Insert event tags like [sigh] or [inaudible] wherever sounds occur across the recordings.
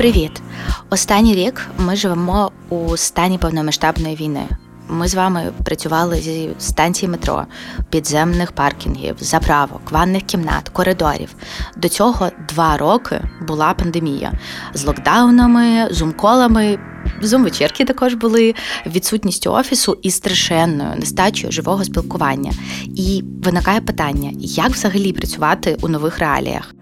Привіт! Останній рік ми живемо у стані повномасштабної війни. Ми з вами працювали зі станції метро, підземних паркінгів, заправок, ванних кімнат, коридорів. До цього два роки була пандемія з локдаунами, зумколами. Зум-вечірки також були відсутністю офісу і страшенною нестачею живого спілкування. І виникає питання: як взагалі працювати у нових реаліях?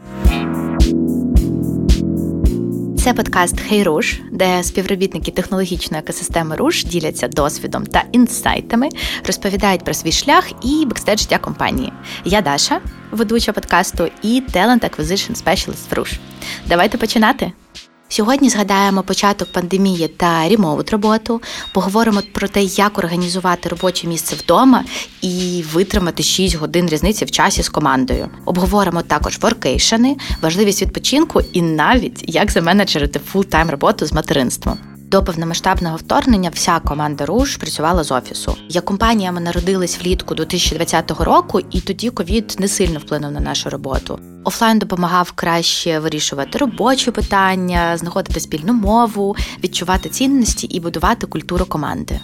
Це подкаст «Hey Roosh», де співробітники технологічної екосистеми Roosh діляться досвідом та інсайтами, розповідають про свій шлях і бекстейдж життя компанії. Я Даша, ведуча подкасту, і Talent Acquisition Specialist в Roosh. Давайте починати. Сьогодні згадаємо початок пандемії та remote роботу. Поговоримо про те, як організувати робоче місце вдома і витримати 6 годин різниці в часі з командою. Обговоримо також workation и, важливість відпочинку і навіть як заменеджерити full-time роботу з материнством. До повномасштабного вторгнення вся команда Roosh працювала з офісу. Як компанія ми народились влітку 2020 року, і тоді ковід не сильно вплинув на нашу роботу. Офлайн допомагав краще вирішувати робочі питання, знаходити спільну мову, відчувати цінності і будувати культуру команди.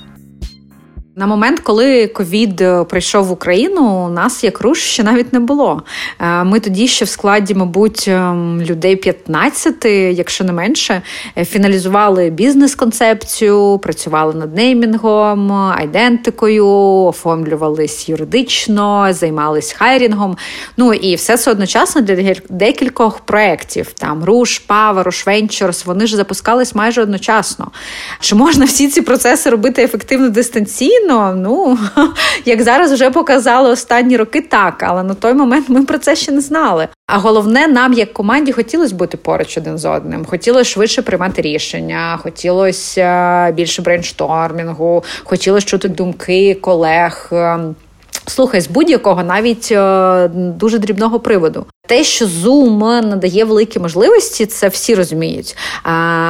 На момент, коли ковід е, прийшов в Україну, у нас як Roosh ще навіть не було. Е, ми тоді ще в складі, мабуть, ем, людей 15, якщо не менше, е, фіналізували бізнес-концепцію, працювали над неймінгом, айдентикою, оформлювались юридично, займались хайрінгом. Ну і все це одночасно для декількох проєктів. Там Руш, Пава, Руш Венчурс, вони ж запускались майже одночасно. Чи можна всі ці процеси робити ефективно дистанційно? Емоційно, ну [laughs] як зараз вже показали останні роки, так, але на той момент ми про це ще не знали. А головне, нам, як команді, хотілося бути поруч один з одним. Хотілося швидше приймати рішення, хотілося е, більше брейнштормінгу, хотілося чути думки колег. Ем, слухай, з будь-якого навіть е, дуже дрібного приводу. Те, що Zoom надає великі можливості, це всі розуміють.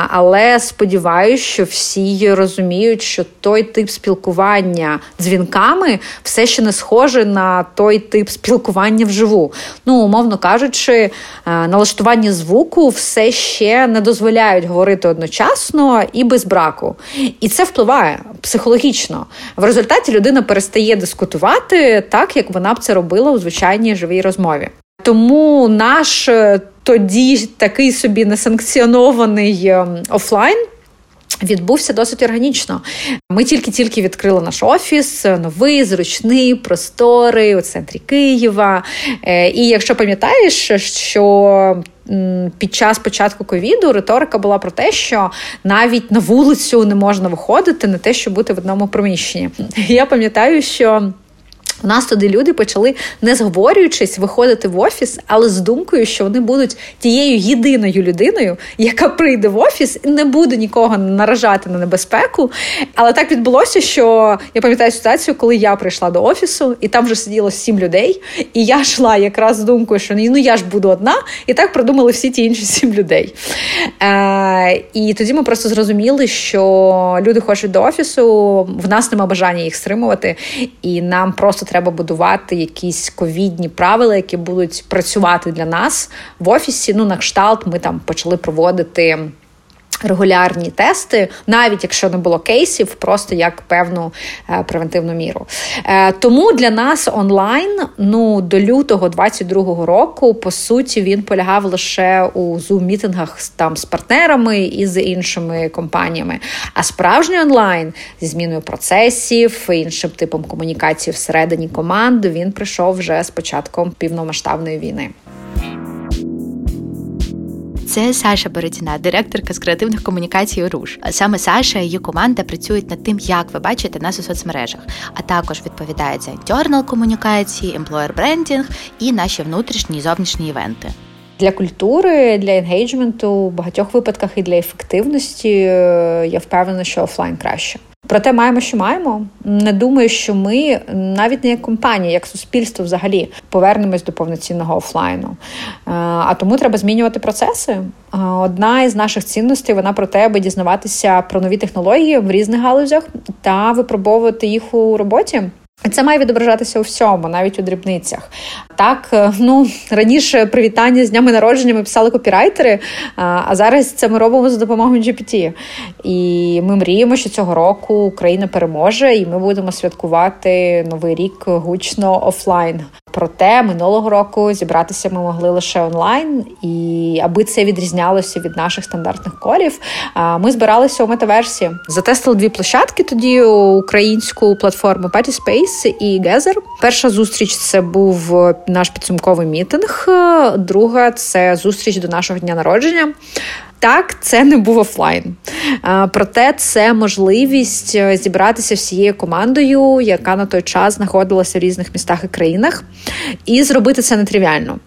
Але сподіваюся, що всі розуміють, що той тип спілкування дзвінками все ще не схоже на той тип спілкування вживу. Ну, умовно кажучи, налаштування звуку все ще не дозволяють говорити одночасно і без браку. І це впливає психологічно. В результаті людина перестає дискутувати так, як вона б це робила у звичайній живій розмові. Тому наш е, тоді такий собі несанкціонований ем, офлайн. Відбувся досить органічно. Ми тільки-тільки відкрили наш офіс, новий, зручний, просторий у центрі Києва. Е, і якщо пам'ятаєш, що під час початку ковіду риторика була про те, що навіть на вулицю не можна виходити, не те, щоб бути в одному приміщенні. Я пам'ятаю, що. У нас туди люди почали, не зговорюючись, виходити в офіс, але з думкою, що вони будуть тією єдиною людиною, яка прийде в офіс і не буде нікого наражати на небезпеку. Але так відбулося, що я пам'ятаю ситуацію, коли я прийшла до офісу, і там вже сиділо сім людей, і я йшла якраз з думкою, що ну я ж буду одна, і так продумали всі ті інші сім людей. Е, І тоді ми просто зрозуміли, що люди хочуть до офісу, в нас нема бажання їх стримувати, і нам просто треба будувати якісь ковідні правила, які будуть працювати для нас в офісі. Ну, на кшталт, ми там почали проводити. Регулярні тести, навіть якщо не було кейсів, просто як певну е, превентивну міру. Е, тому для нас онлайн ну до лютого 22-го року, по суті, він полягав лише у зум-мітингах там з партнерами і з іншими компаніями. А справжній онлайн зі зміною процесів, іншим типом комунікації всередині команди він прийшов вже з початком півномасштабної війни. Це Саша Бородіна, директорка з креативних комунікацій РУШ. Саме Саша і її команда працюють над тим, як ви бачите нас у соцмережах, а також відповідають за інтернал комунікації, емплоєр брендінг і наші внутрішні і зовнішні івенти. Для культури, для енгейджменту, в багатьох випадках і для ефективності е, я впевнена, що офлайн краще. Проте маємо, що маємо. Не думаю, що ми навіть не як компанія, як суспільство, взагалі повернемось до повноцінного офлайну. Е, а тому треба змінювати процеси. Е, одна із наших цінностей вона про те, аби дізнаватися про нові технології в різних галузях та випробовувати їх у роботі. Це має відображатися у всьому, навіть у дрібницях. Так, е, ну раніше привітання з днями народження ми писали копірайтери, а зараз це ми робимо за допомогою GPT. І ми мріємо, що цього року Україна переможе, і ми будемо святкувати новий рік гучно офлайн. Проте минулого року зібратися ми могли лише онлайн, і аби це відрізнялося від наших стандартних колів, ми збиралися у метаверсі. Затестили дві площадки тоді українську платформу Patty Space і Gather. Перша зустріч це був наш підсумковий мітинг. Друга це зустріч до нашого дня народження. Так, це не був офлайн. Проте це можливість е, зібратися всією командою, яка на той час знаходилася в різних містах і країнах, і зробити це нетривіально.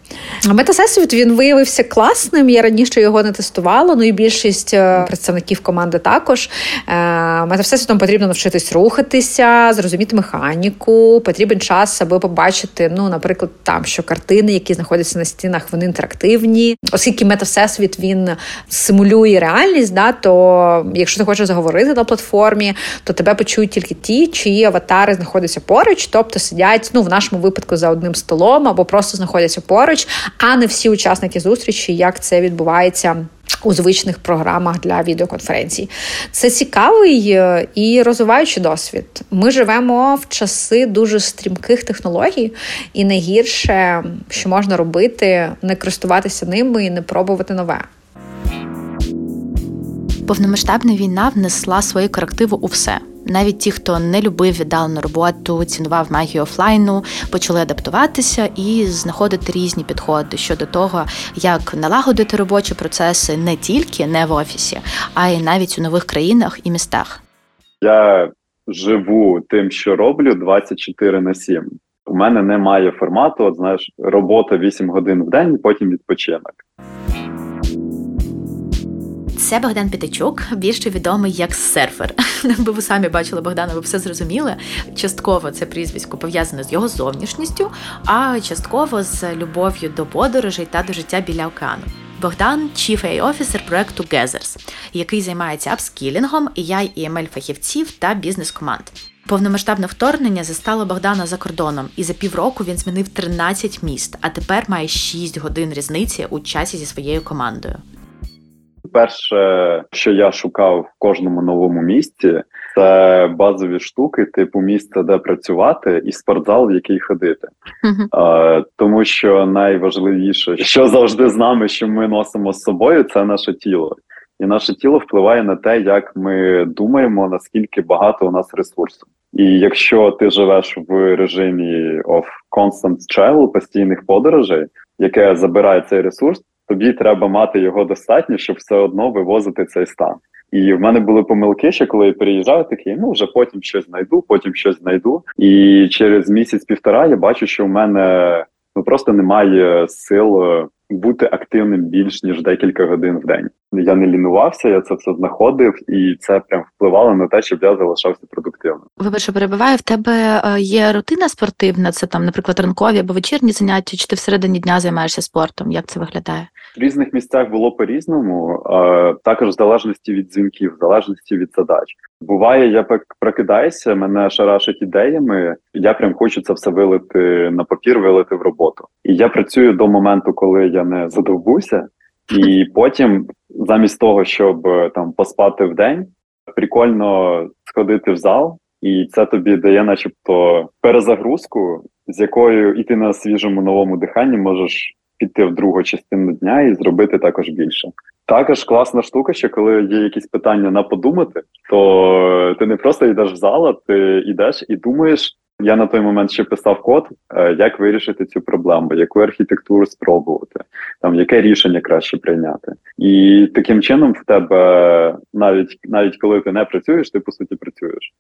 Метасесвіт він виявився класним. Я раніше його не тестувала. Ну і більшість е, представників команди також. Е, Метасесвітом потрібно навчитись рухатися, зрозуміти механіку. Потрібен час, аби побачити, ну, наприклад, там що картини, які знаходяться на стінах, вони інтерактивні, оскільки метасесвіт він симулює реальність, да, то якщо ти хочеш заговорити на платформі, то тебе почують тільки ті, чиї аватари знаходяться поруч, тобто сидять ну в нашому випадку за одним столом або просто знаходяться поруч, а не всі учасники зустрічі, як це відбувається. У звичних програмах для відеоконференцій це цікавий е, і розвиваючий досвід. Ми живемо в часи дуже стрімких технологій, і найгірше, що можна робити, не користуватися ними і не пробувати нове. Повномасштабна війна внесла свої корективи у все. Навіть ті, хто не любив віддалену роботу, цінував магію офлайну, почали адаптуватися і знаходити різні підходи щодо того, як налагодити робочі процеси не тільки не в офісі, а й навіть у нових країнах і містах. Я живу тим, що роблю 24 на 7. У мене немає формату. От знаєш, робота 8 годин в день, потім відпочинок. Це Богдан Пітачук, більше відомий як серфер. [laughs] Якби ви самі бачили Богдана, ви все зрозуміли. Частково це прізвисько пов'язане з його зовнішністю, а частково з любов'ю до подорожей та до життя біля океану. Богдан Chief AI Officer проекту Gathers, який займається апскілінгом, AI і ML фахівців та бізнес-команд. Повномасштабне вторгнення застало Богдана за кордоном, і за півроку він змінив 13 міст, а тепер має 6 годин різниці у часі зі своєю командою. Перше, що я шукав в кожному новому місці, це базові штуки, типу місце, де працювати, і спортзал, в який ходити. Uh-huh. Тому що найважливіше, що завжди з нами, що ми носимо з собою, це наше тіло. І наше тіло впливає на те, як ми думаємо, наскільки багато у нас ресурсу. І якщо ти живеш в режимі of constant travel, постійних подорожей, яке забирає цей ресурс, тобі треба мати його достатньо, щоб все одно вивозити цей стан. І в мене були помилки, ще коли я переїжджав, такий, ну вже потім щось знайду, потім щось знайду. І через місяць-півтора я бачу, що в мене ну просто немає сил е, бути активним більш ніж декілька годин в день. Я не лінувався, я це все знаходив, і це прям впливало на те, щоб я залишався продуктивним. Вибачте, перебуваю в тебе е, є рутина спортивна, це там, наприклад, ранкові або вечірні заняття, чи ти всередині дня займаєшся спортом? Як це виглядає? В різних місцях було по-різному, також в залежності від дзвінків, в залежності від задач. Буває, я прокидаюся, мене шарашить ідеями. Я прям хочу це все вилити на папір, вилити в роботу. І я працюю до моменту, коли я не задовбуся, і потім, замість того, щоб е, там поспати в день, прикольно сходити в зал, і це тобі дає, начебто, перезагрузку, з якою і ти на свіжому новому диханні можеш піти в другу частину дня і зробити також більше. Також класна штука, що коли є якісь питання на подумати, то ти не просто йдеш в зал, а ти йдеш і думаєш. Я на той момент ще писав код, е, як вирішити цю проблему, яку архітектуру спробувати, там яке рішення краще прийняти, і таким чином в тебе навіть навіть коли ти не працюєш, ти по суті працюєш.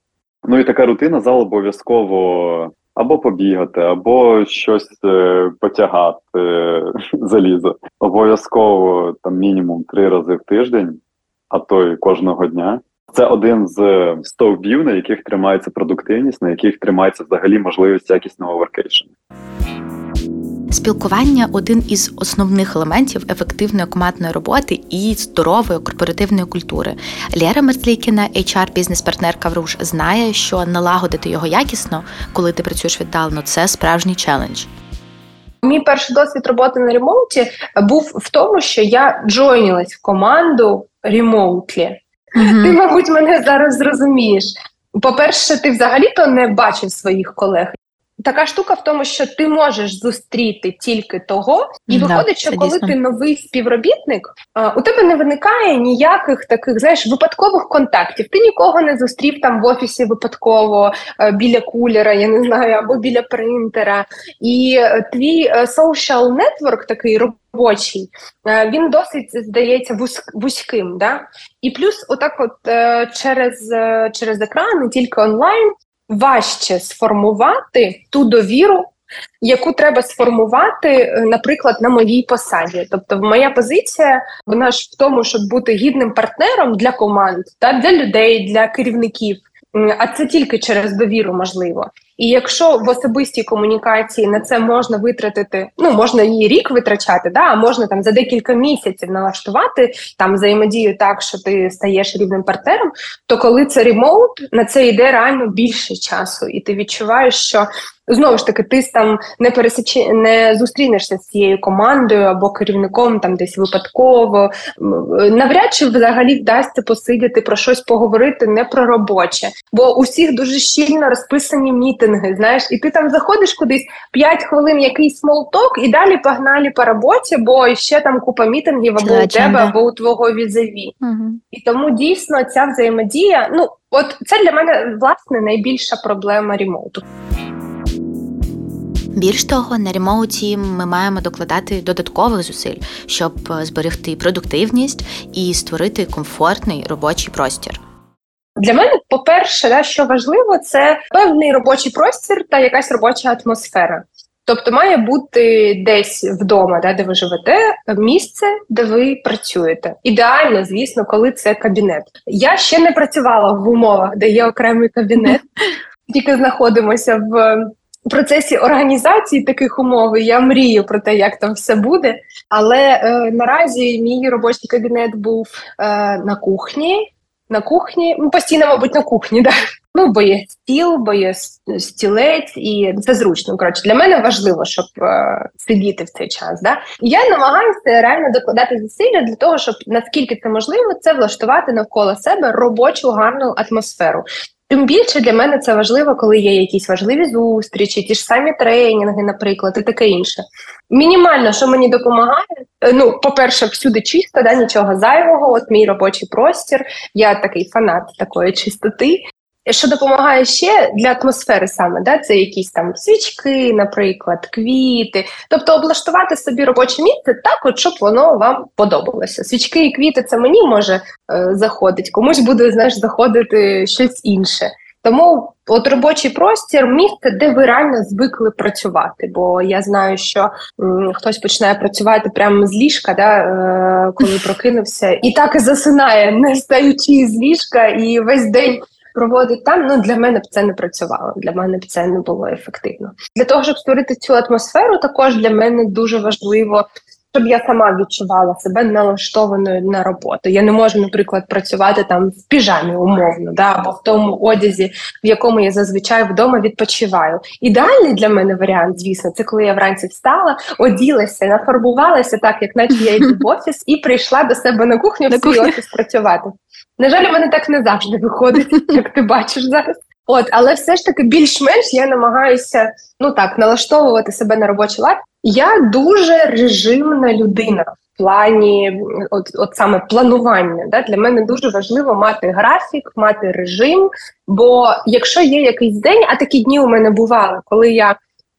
Ну і така рутина зал обов'язково або побігати, або щось е, потягати [laughs] залізо. Обов'язково там мінімум три рази в тиждень, а то й кожного дня. Це один з стовбів, на яких тримається продуктивність, на яких тримається взагалі можливість якісного воркейшену. Спілкування один із основних елементів ефективної командної роботи і здорової корпоративної культури. Лєра Мерзлікіна, hr бізнес партнерка в РУШ, знає, що налагодити його якісно, коли ти працюєш віддалено, це справжній челендж. Мій перший досвід роботи на ремоуті був в тому, що я джойнілась в команду ремоутлі. Mm-hmm. Ти, мабуть, мене зараз зрозумієш. По-перше, ти взагалі-то не бачив своїх колег. Така штука в тому, що ти можеш зустріти тільки того, і да, виходить, що коли дійсно. ти новий співробітник, у тебе не виникає ніяких таких знаєш випадкових контактів. Ти нікого не зустрів там в офісі випадково біля кулера, я не знаю, або біля принтера. І е, твій е, social network такий робочий, е, він досить здається вузьким. Да? І плюс, отак, от через, через екран, не тільки онлайн важче сформувати ту довіру, яку треба сформувати, е, наприклад, на моїй посаді. Тобто, моя позиція вона ж в тому, щоб бути гідним партнером для команд, та для людей, для керівників. А це тільки через довіру можливо. І якщо в особистій комунікації на це можна витратити, ну можна її рік витрачати, да, а можна там за декілька місяців налаштувати там взаємодію так, що ти стаєш рівним партнером, то коли це remote, на це йде реально більше часу, і ти відчуваєш, що Знову ж таки, ти там не пересечи, не зустрінешся з цією командою або керівником там десь випадково. Навряд чи взагалі вдасться посидіти про щось поговорити не про робоче, бо усіх дуже щільно розписані мітинги. Знаєш, і ти там заходиш кудись 5 хвилин, якийсь small talk, і далі погнали по роботі, бо ще там купа мітингів або у тебе, або у твого візаві. Угу. І тому дійсно ця взаємодія. Ну от це для мене власне найбільша проблема remote у. Більш того, на ремоуті ми маємо докладати додаткових зусиль, щоб зберегти продуктивність і створити комфортний робочий простір. Для мене, по-перше, да, що важливо, це певний робочий простір та якась робоча атмосфера. Тобто має бути десь вдома, да, де ви живете, місце, де ви працюєте. Ідеально, звісно, коли це кабінет. Я ще не працювала в умовах, де є окремий кабінет, [laughs] тільки знаходимося в у процесі організації таких умов я мрію про те, як там все буде. Але е, наразі мій робочий кабінет був е, на кухні. На кухні, ну постійно, мабуть, на кухні, да. Ну, бо є стіл, бо є стілець, і це зручно. Коротше, для мене важливо, щоб е, сидіти в цей час. Да? Я намагаюся реально докладати зусилля для того, щоб наскільки це можливо, це влаштувати навколо себе робочу гарну атмосферу. Тим більше для мене це важливо, коли є якісь важливі зустрічі, ті ж самі тренінги, наприклад, і таке інше. Мінімально, що мені допомагає, е, ну, по-перше, всюди чисто, да, нічого зайвого. От мій робочий простір. Я такий фанат такої чистоти. Що допомагає ще для атмосфери саме, да, це якісь там свічки, наприклад, квіти. Тобто облаштувати собі робоче місце так, от щоб воно вам подобалося. Свічки і квіти це мені може е, заходить, комусь буде знаєш, заходити щось інше. Тому от робочий простір місце, де ви реально звикли працювати. Бо я знаю, що м, хтось починає працювати прямо з ліжка, да, е, коли [laughs] прокинувся, і так і засинає, не стаючи з ліжка, і весь день проводить там. Ну для мене б це не працювало. Для мене б це не було ефективно. Для того щоб створити цю атмосферу, також для мене дуже важливо. Щоб я сама відчувала себе налаштованою на роботу. Я не можу, наприклад, працювати там в піжамі умовно, да, або в тому одязі, в якому я зазвичай вдома відпочиваю. Ідеальний для мене варіант, звісно, це коли я вранці встала, оділася, нафарбувалася так, як наче я йду в офіс, і прийшла до себе на кухню в свій офіс працювати. На жаль, у мене так не завжди виходить, як ти бачиш зараз. От, але все ж таки більш-менш я намагаюся ну так налаштовувати себе на робочий лад. Я дуже режимна людина в плані, от от саме планування. Да? Для мене дуже важливо мати графік, мати режим. Бо якщо є якийсь день, а такі дні у мене бували, коли я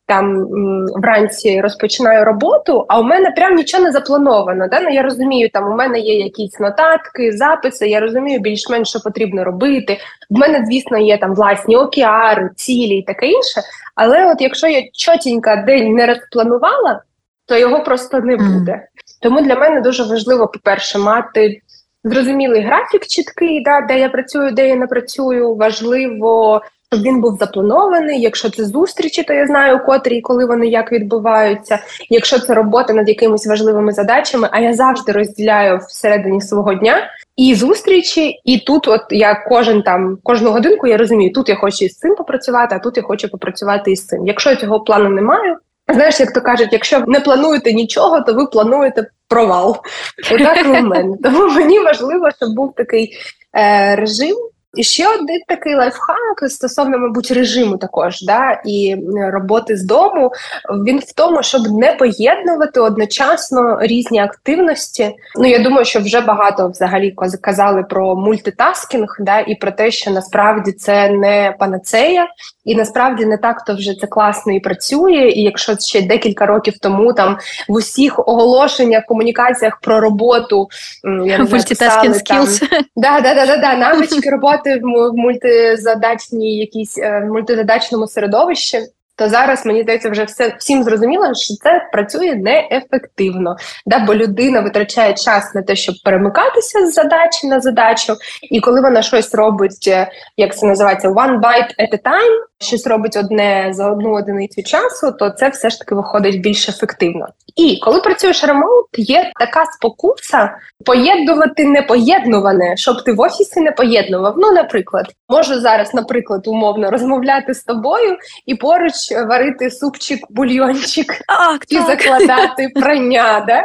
там вранці розпочинаю роботу, а у мене прям нічого не заплановано. Да? Ну, Я розумію, там у мене є якісь нотатки, записи, я розумію більш-менш, що потрібно робити. В мене, звісно, є там власні океари, цілі і таке інше. Але от якщо я чотенько день не розпланувала, то його просто не буде. Mm. Тому для мене дуже важливо, по-перше, мати. Зрозумілий графік чіткий, да, де я працюю, де я не працюю. Важливо щоб він був запланований. Якщо це зустрічі, то я знаю, котрі і коли вони як відбуваються. Якщо це робота над якимись важливими задачами, а я завжди розділяю всередині свого дня і зустрічі, і тут, от я кожен там кожну годинку я розумію, тут я хочу із цим попрацювати, а тут я хочу попрацювати із цим. Якщо цього плану немає, знаєш, як то кажуть, якщо не плануєте нічого, то ви плануєте провал. Отак у мене. Тому мені важливо, щоб був такий е, режим. І ще один такий лайфхак стосовно, мабуть, режиму також да, і роботи з дому. Він в тому, щоб не поєднувати одночасно різні активності. Ну я думаю, що вже багато взагалі казали про multitasking, да, і про те, що насправді це не панацея, і насправді не так то вже це класно і працює. І якщо ще декілька років тому там в усіх оголошеннях, комунікаціях про роботу я знаю, [laughs] да, да, да, да, да, навички роботи роботи в мультизадачній якійсь е, мультизадачному середовищі то зараз мені здається, вже все всім зрозуміло, що це працює неефективно, да, бо людина витрачає час на те, щоб перемикатися з задачі на задачу, і коли вона щось робить, е, як це називається, one bite at a time, щось робить одне за одну одиницю часу, то це все ж таки виходить більш ефективно. І коли працюєш ремоут, є така спокуса поєднувати непоєднуване, щоб ти в офісі не поєднував. Ну, наприклад, можу зараз, наприклад, умовно розмовляти з тобою і поруч варити супчик, бульйончик так, і закладати прання. Да?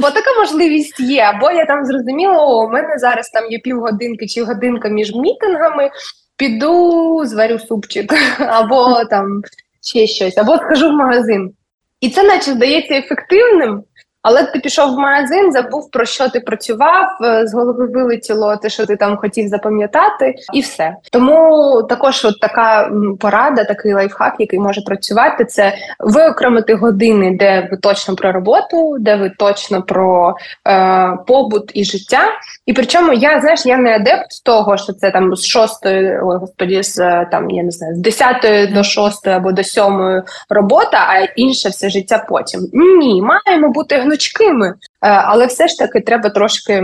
Бо така можливість є. Або я там зрозуміла, о, у мене зараз там є півгодинки чи годинка між мітингами, піду зварю супчик, [laughs] або там ще щось, або схожу в магазин. І це, наче, здається ефективним, але ти пішов в магазин, забув про що ти працював, е, з голови вилетіло те, що ти там хотів запам'ятати, і все. Тому також от така порада, такий лайфхак, який може працювати, це виокремити години, де ви точно про роботу, де ви точно про е, побут і життя. І причому я знаєш, я не адепт того, що це там з шостої, ой, господі, з е, там я не знаю, з десятої до шостої або до сьомої робота, а інше все життя потім. Ні, маємо бути гнучкими, е, але все ж таки треба трошки,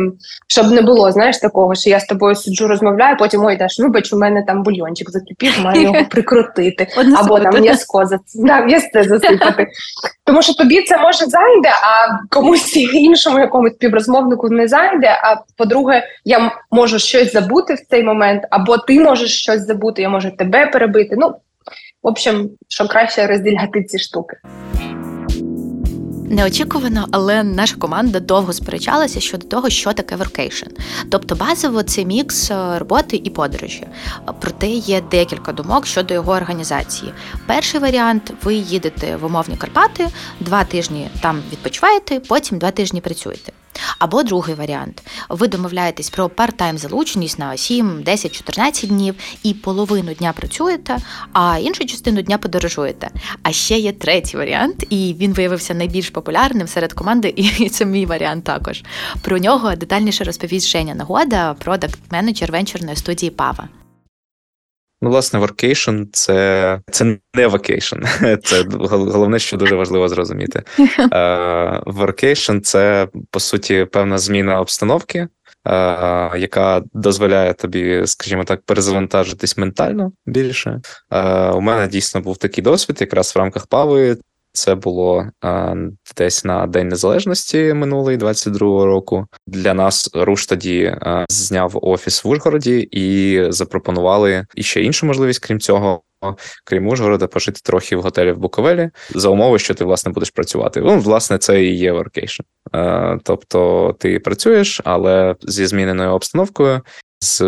щоб не було знаєш такого, що я з тобою сиджу, розмовляю, потім ой, даш, вибач, у мене там бульйончик закипів, маю його [laughs] прикрутити, або там м'язко засипати. Тому що тобі це може зайде, а комусь іншому якомусь співрозмовнику не зайде. А по-друге, я можу щось забути в цей момент, або ти можеш щось забути, я можу тебе перебити. Ну в общем, що краще розділяти ці штуки. Неочікувано, але наша команда довго сперечалася щодо того, що таке workation. Тобто, базово це мікс е, роботи і подорожі. Проте є декілька думок щодо його організації. Перший варіант: ви їдете в умовні Карпати, два тижні там відпочиваєте, потім два тижні працюєте. Або другий варіант: ви домовляєтесь про парт-тайм залученість на 7, 10, 14 днів і половину дня працюєте, а іншу частину дня подорожуєте. А ще є третій варіант, і він виявився найбільш популярним серед команди, і це мій варіант також. Про нього детальніше розповість Женя Нагода, продакт менеджер венчурної студії Пава. Ну, власне, workation – це це не vacation. [laughs] Це головне, що дуже важливо зрозуміти. [laughs] Workation – це по суті певна зміна обстановки, яка дозволяє тобі, скажімо так, перезавантажитись ментально більше. У мене дійсно був такий досвід, якраз в рамках пави. Це було а, десь на День Незалежності минулий 22-го року. Для нас Roosh тоді а, зняв офіс в Ужгороді і запропонували іще іншу можливість, крім цього. Крім Ужгорода, пожити трохи в готелі в Буковелі за умови, що ти власне будеш працювати. Ну, власне, це і є workation. Тобто ти працюєш, але зі зміненою обстановкою, з,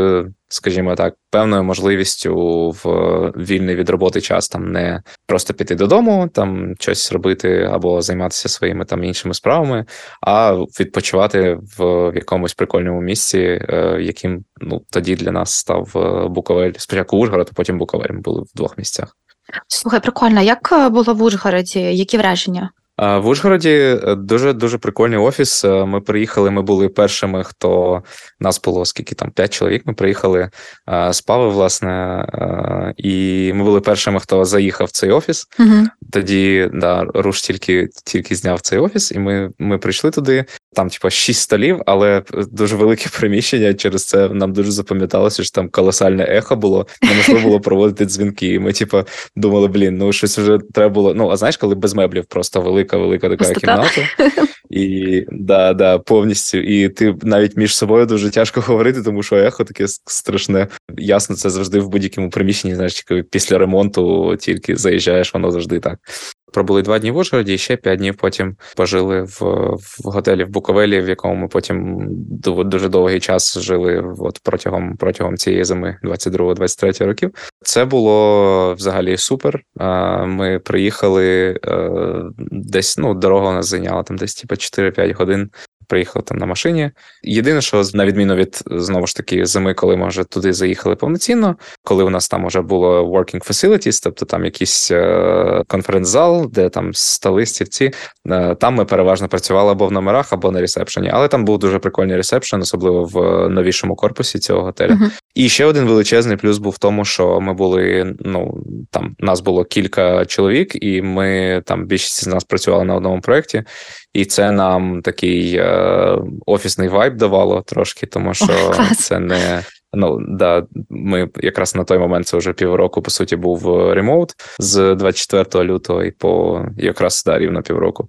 скажімо так, певною можливістю в вільний від роботи час там не просто піти додому, там щось робити або займатися своїми там іншими справами, а відпочивати в якомусь прикольному місці, е, яким ну тоді для нас став е, Буковель. Спочатку Ужгород, а потім Буковель. Ми були в двох місцях. Слухай, прикольно. Як е, було в Ужгороді? Які враження? В Ужгороді е, дуже дуже прикольний офіс. Е, ми приїхали. Ми були першими, хто нас було скільки там п'ять чоловік. Ми приїхали е, з Пави, власне, і ми були першими, хто заїхав в цей офіс. Угу. Тоді да, Руш тільки тільки зняв цей офіс, і ми ми прийшли туди. Там, типу, шість столів, але дуже велике [laughs] приміщення. Через це нам дуже запам'яталося, що там колосальне ехо було. Неможливо було проводити дзвінки. І ми, типу, думали, блін, ну щось вже треба було. Ну, а знаєш, коли без меблів просто велика, велика така Пустота. кімната, [laughs] і да, да, повністю. І ти навіть між собою дуже тяжко [laughs] говорити, тому що ехо таке страшне. Ясно, це завжди в будь-якому приміщенні. Знаєш, після ремонту тільки заїжджаєш, воно завжди так. Пробули два дні в Ужгороді, і ще п'ять днів потім пожили в в готелі в Буковелі, в якому ми потім дуже довгий час жили от протягом протягом цієї зими 22-23 років. Це було взагалі супер. Ми приїхали е, десь ну дорога нас зайняла там десь типа 4-5 годин приїхали там на машині. Єдине, що на відміну від знову ж таки зими, коли ми вже туди заїхали повноцінно, коли у нас там вже було working facilities, тобто там якийсь е- конференц-зал, де там столи, стільці, е- там ми переважно працювали або в номерах, або на ресепшені. Але там був дуже прикольний ресепшн, особливо в новішому корпусі цього готелю. Uh-huh. І ще один величезний плюс був в тому, що ми були. Ну там нас було кілька чоловік, і ми там більшість з нас працювали на одному проєкті, і це нам такий е, офісний вайб давало трошки, тому що О, це не. Ну да, ми якраз на той момент це вже півроку, по суті, був remote з 24 лютого і по якраз да, рівно півроку.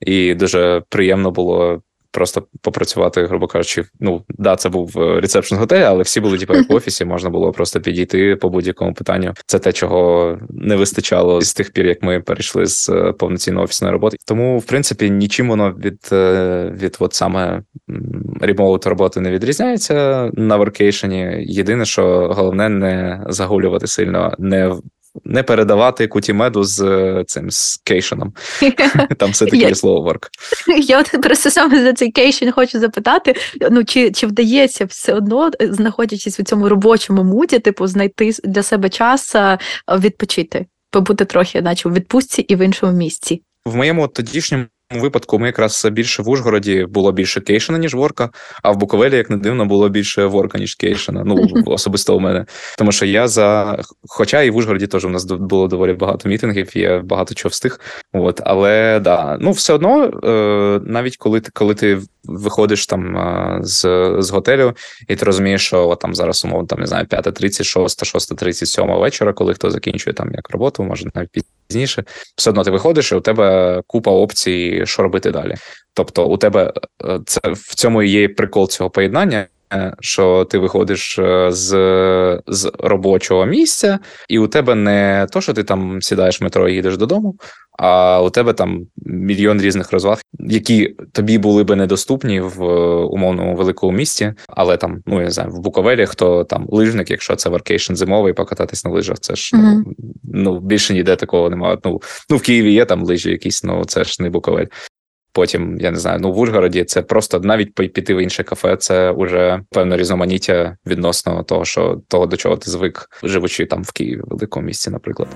І дуже приємно було просто попрацювати, грубо кажучи. Ну да, це був е, ресепшн готель, але всі були типу, як в [laughs] офісі. Можна було просто підійти по будь-якому питанню. Це те, чого не вистачало з тих пір, як ми перейшли з е, повноцінної офісної роботи. Тому, в принципі, нічим воно від е, від от саме ремоут роботи не відрізняється на воркейшені. Єдине, що головне не загулювати сильно, не не передавати кутімеду з е, цим з кейшеном. [laughs] Там все таке є слово ворк. Я от просто саме за цей кейшен хочу запитати: ну чи чи вдається все одно, е, знаходячись у цьому робочому муді, типу, знайти для себе час відпочити, побути трохи, наче у відпустці і в іншому місці? В моєму тодішньому випадку ми якраз більше в Ужгороді було більше кейшена, ніж ворка, а в Буковелі, як не дивно, було більше ворка, ніж кейшена. Ну [laughs] особисто у мене. Тому що я за. Хоча і в Ужгороді теж у нас було доволі багато мітингів, я багато чого встиг. От, але да, ну все одно, е, навіть коли ти коли ти виходиш там е, з з готелю, і ти розумієш, що от, там зараз умовно там не знаю, 5.30, 6, 6.30, 7 вечора, коли хто закінчує там як роботу, може навіть пізніше, все одно ти виходиш, і у тебе купа опцій, що робити далі. Тобто, у тебе е, це в цьому і є прикол цього поєднання. Е, що ти виходиш е, з з робочого місця, і у тебе не то, що ти там сідаєш в метро і їдеш додому, а у тебе там мільйон різних розваг, які тобі були би недоступні в умовному великому місті, але там, ну я не знаю, в Буковелі хто там лижник, якщо це workation зимовий, покататись на лижах, це ж ну, ну більше ніде такого немає. Ну ну в Києві є там лижі, якісь, ну це ж не Буковель. Потім я не знаю, ну в Ужгороді це просто навіть піти в інше кафе. Це вже певне різноманіття відносно того, що того до чого ти звик, живучи там в Києві, великому місці, наприклад.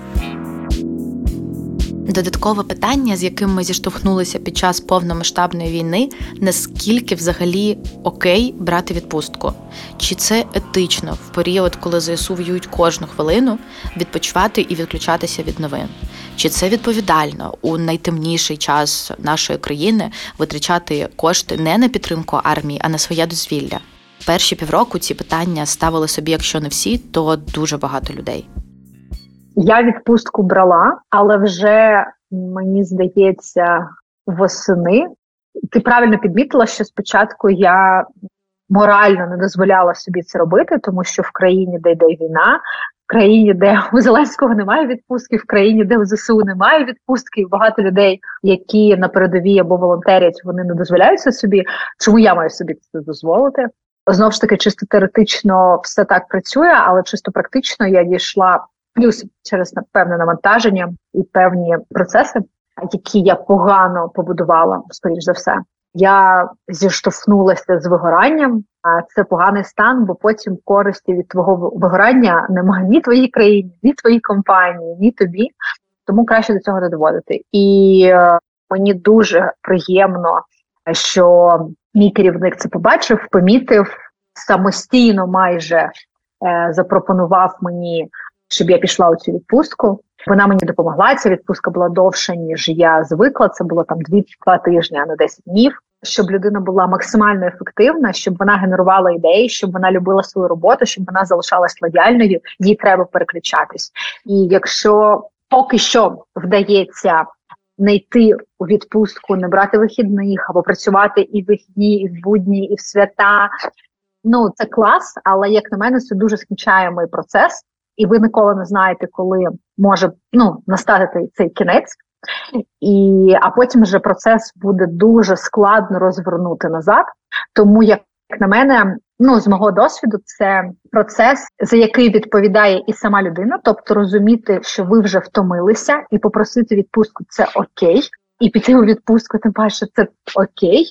Додаткове питання, з яким ми зіштовхнулися під час повномасштабної війни, наскільки взагалі окей брати відпустку? Чи це етично в період, коли ЗСУ в'юють кожну хвилину, відпочивати і відключатися від новин? Чи це відповідально у найтемніший час нашої країни витрачати кошти не на підтримку армії, а на своє дозвілля? Перші півроку ці питання ставили собі, якщо не всі, то дуже багато людей. Я відпустку брала, але вже мені здається, восени. Ти правильно підмітила, що спочатку я морально не дозволяла собі це робити, тому що в країні, де йде війна, в країні, де у Зеленського немає відпустки, в країні, де у ЗСУ немає відпустки, багато людей, які на передовій або волонтерять, вони не дозволяються собі. Чому я маю собі це дозволити? Знову ж таки, чисто теоретично все так працює, але чисто практично я дійшла плюс через певне навантаження і певні процеси, які я погано побудувала, скоріш за все. Я зіштовхнулася з вигоранням, а це поганий стан, бо потім користі від твого вигорання немає ні твоїй країні, ні твоїй компанії, ні тобі. Тому краще до цього не доводити. І е, мені дуже приємно, що мій керівник це побачив, помітив самостійно, майже е, запропонував мені щоб я пішла у цю відпустку. Вона мені допомогла. Ця відпустка була довша, ніж я звикла. Це було там 2-2 тижні, а не 10 днів. щоб людина була максимально ефективна, щоб вона генерувала ідеї, щоб вона любила свою роботу, щоб вона залишалась лояльною, їй треба переключатись. І якщо поки що вдається не йти у відпустку, не брати вихідних або працювати і в вихідні, і в будні, і в свята. Ну це клас, але як на мене, це дуже скінчаємий процес, і ви ніколи не знаєте, коли може ну настати цей кінець. І а потім вже процес буде дуже складно розвернути назад. Тому, як на мене, ну з мого досвіду, це процес, за який відповідає і сама людина, тобто розуміти, що ви вже втомилися, і попросити відпустку це окей, і піти у відпустку, тим паче це окей.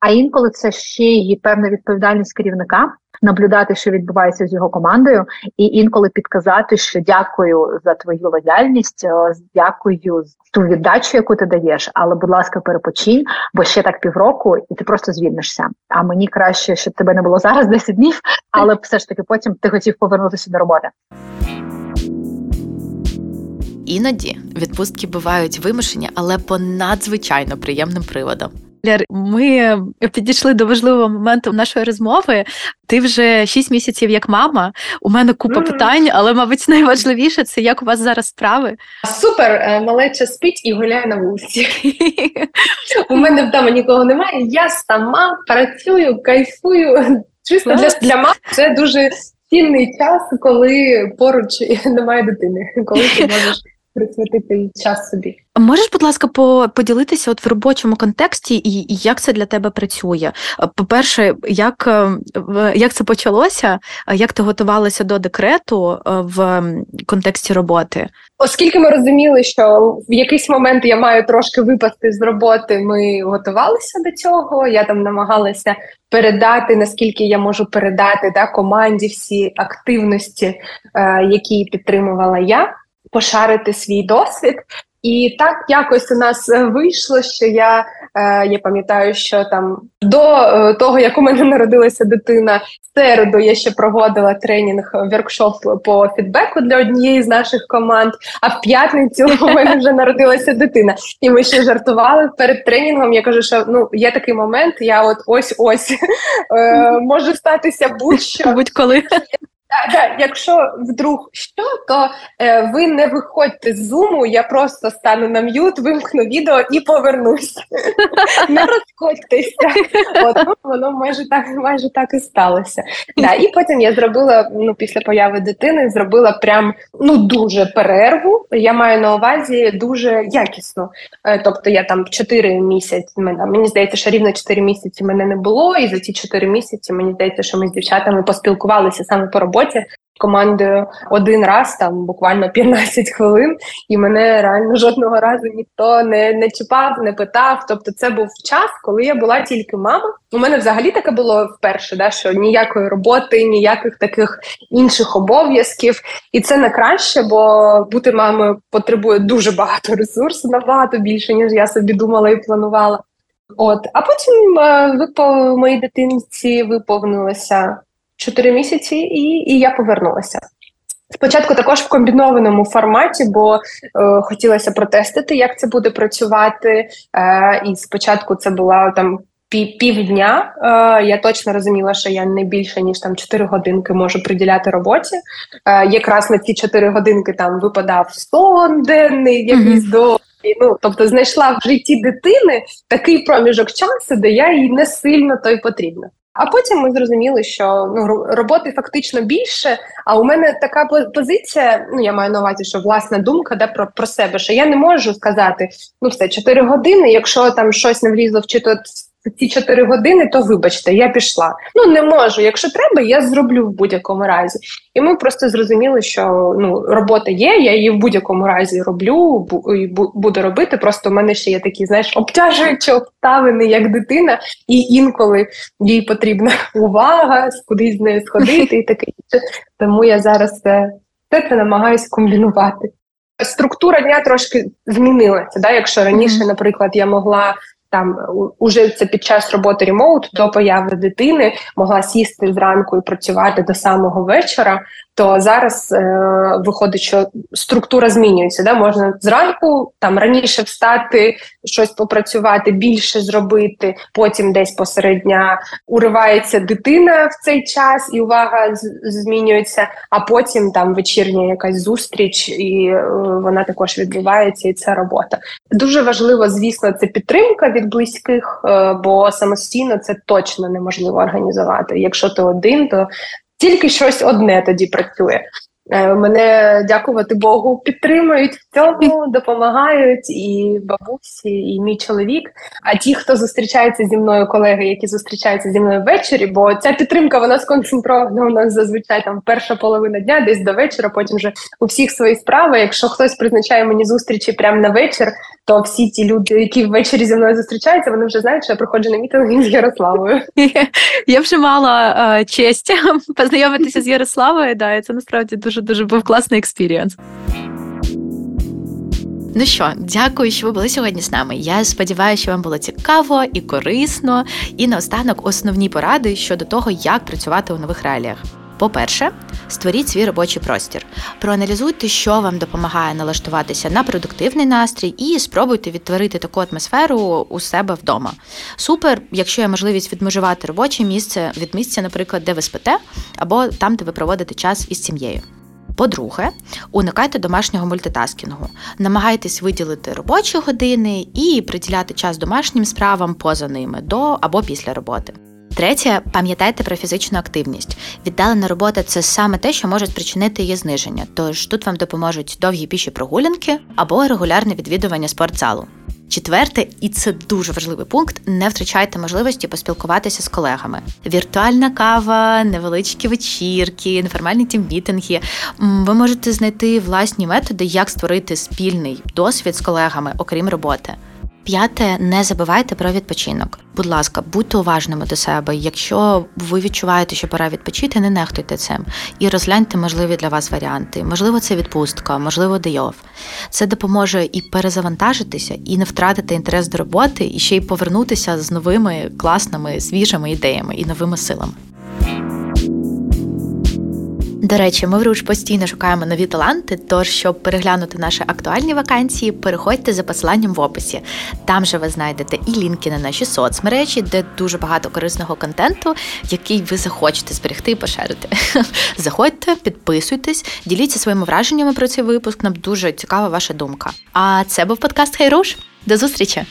А інколи це ще й певна відповідальність керівника наблюдати, що відбувається з його командою, і інколи підказати, що дякую за твою лояльність, е, дякую за ту віддачу, яку ти даєш. Але, будь ласка, перепочинь, бо ще так півроку, і ти просто звільнишся. А мені краще, щоб тебе не було зараз 10 днів, але все ж таки потім ти хотів повернутися до роботи. Іноді відпустки бувають вимушені, але по надзвичайно приємним приводам. Лєр, ми підійшли до важливого моменту нашої розмови. Ти вже 6 місяців як мама. У мене купа mm. питань, але, мабуть, найважливіше це як у вас зараз справи. Супер, е, малеча спить і гуляє на вулиці. У мене вдома нікого немає. Я сама працюю, кайфую. Чисто для, для мами це дуже цінний час, коли поруч немає дитини, коли ти можеш присвятити час собі. Можеш, будь ласка, поділитися от в робочому контексті, і як це для тебе працює? По-перше, як е, як це почалося? Як ти готувалася до декрету е, в контексті роботи? Оскільки ми розуміли, що в якийсь момент я маю трошки випасти з роботи, ми готувалися до цього. Я там намагалася передати, наскільки я можу передати да, команді всі активності, е, які підтримувала я пошарити свій досвід. І так якось у нас е, вийшло, що я е, я пам'ятаю, що там до е, того, як у мене народилася дитина, в середу я ще проводила тренінг workshop по фідбеку для однієї з наших команд. А в п'ятницю [laughs] у мене вже народилася дитина. І ми ще жартували перед тренінгом. Я кажу, що ну є такий момент, я от ось ось [laughs] е, може статися будь-що будь-коли. Так, так, якщо вдруг що, то е, ви не виходьте з зуму, я просто стану на м'ют, вимкну відео і повернусь. [laughs] Не розходьтеся. От, ну, Воно майже так майже так і сталося. Да, І потім я зробила ну, після появи дитини, зробила прям ну дуже перерву. Я маю на увазі дуже якісно. Е, тобто я там 4 місяці, мені здається, що рівно 4 місяці мене не було, і за ці 4 місяці мені здається, що ми з дівчатами поспілкувалися саме по роботі роботі командою один раз, там буквально 15 хвилин, і мене реально жодного разу ніхто не не чіпав, не питав. Тобто, це був час, коли я була тільки мама. У мене взагалі таке було вперше, да, що ніякої роботи, ніяких таких інших обов'язків, і це не краще, бо бути мамою потребує дуже багато ресурсів, набагато більше ніж я собі думала і планувала. От, а потім е, випов моїй дитинці виповнилося 4 місяці, і, і я повернулася. Спочатку також в комбінованому форматі, бо е, хотілося протестити, як це буде працювати. Е, І спочатку це була там півдня. Е, Я точно розуміла, що я не більше ніж там 4 годинки можу приділяти роботі. Е, Якраз на ці 4 годинки там випадав сон денний, якийсь mm-hmm. до. Ну, тобто знайшла в житті дитини такий проміжок часу, де я їй не сильно той потрібна. А потім ми зрозуміли, що ну роботи фактично більше. А у мене така позиція. Ну я маю на увазі, що власна думка де про про себе, що я не можу сказати ну все 4 години. Якщо там щось не влізло в чи то ці 4 години, то вибачте, я пішла. Ну не можу. Якщо треба, я зроблю в будь-якому разі. І ми просто зрозуміли, що ну робота є. Я її в будь-якому разі роблю і буду робити. Просто в мене ще є такі, знаєш, обтяжуючі обставини як дитина, і інколи їй потрібна [laughs] увага, кудись з нею сходити і таке інше. Тому я зараз це, це, це намагаюся комбінувати. Структура дня трошки змінилася. Да? Якщо раніше, наприклад, я могла там уже це під час роботи ремоут до появи дитини могла сісти зранку і працювати до самого вечора. То зараз е, виходить, що структура змінюється. Да? Можна зранку там раніше встати, щось попрацювати, більше зробити. Потім десь посеред дня уривається дитина в цей час, і увага змінюється. А потім там вечірня якась зустріч, і е, вона також відбувається. І це робота. Дуже важливо, звісно, це підтримка від близьких, е, бо самостійно це точно неможливо організувати. Якщо ти один, то тільки щось одне тоді працює. Е, мене дякувати Богу, підтримують в цьому, допомагають і бабусі, і мій чоловік. А ті, хто зустрічається зі мною, колеги, які зустрічаються зі мною ввечері, бо ця підтримка вона сконцентрована у нас зазвичай там перша половина дня, десь до вечора. Потім вже у всіх свої справи. Якщо хтось призначає мені зустрічі прямо на вечір, то всі ті люди, які ввечері зі мною зустрічаються, вони вже знають, що я приходжу на мітинги з Ярославою. [laughs] Я вже мала честь [laughs] познайомитися з Ярославою. Да, це насправді дуже дуже був класний experience. Ну що, дякую, що ви були сьогодні з нами. Я сподіваюся, що вам було цікаво і корисно. І наостанок основні поради щодо того, як працювати у нових реаліях. По-перше, створіть свій робочий простір, проаналізуйте, що вам допомагає налаштуватися на продуктивний настрій, і спробуйте відтворити таку атмосферу у себе вдома. Супер, якщо є можливість відмежувати робоче місце від місця, наприклад, де ви спите, або там, де ви проводите час із сім'єю. По-друге, уникайте домашнього мультитаскінгу. Намагайтесь виділити робочі години і приділяти час домашнім справам поза ними до або після роботи. Третє, пам'ятайте про фізичну активність. Віддалена робота це саме те, що може спричинити її зниження. Тож тут вам допоможуть довгі піші прогулянки або регулярне відвідування спортзалу. Четверте, і це дуже важливий пункт: не втрачайте можливості поспілкуватися з колегами. Віртуальна кава, невеличкі вечірки, неформальні тіммітинги. Ви можете знайти власні методи, як створити спільний досвід з колегами, окрім роботи. П'яте, не забувайте про відпочинок. Будь ласка, будьте уважними до себе. Якщо ви відчуваєте, що пора відпочити, не нехтуйте цим і розгляньте можливі для вас варіанти. Можливо, це відпустка, можливо, дейов. Це допоможе і перезавантажитися, і не втратити інтерес до роботи, і ще й повернутися з новими класними свіжими ідеями і новими силами. До речі, ми в Руш постійно шукаємо нові таланти. Тож, щоб переглянути наші актуальні вакансії, переходьте за посиланням в описі. Там же ви знайдете і лінки на наші соцмережі, де дуже багато корисного контенту, який ви захочете зберегти і поширити. [laughs] Заходьте, підписуйтесь, діліться своїми враженнями про цей випуск. Нам дуже цікава ваша думка. А це був подкаст Хай Руш. До зустрічі!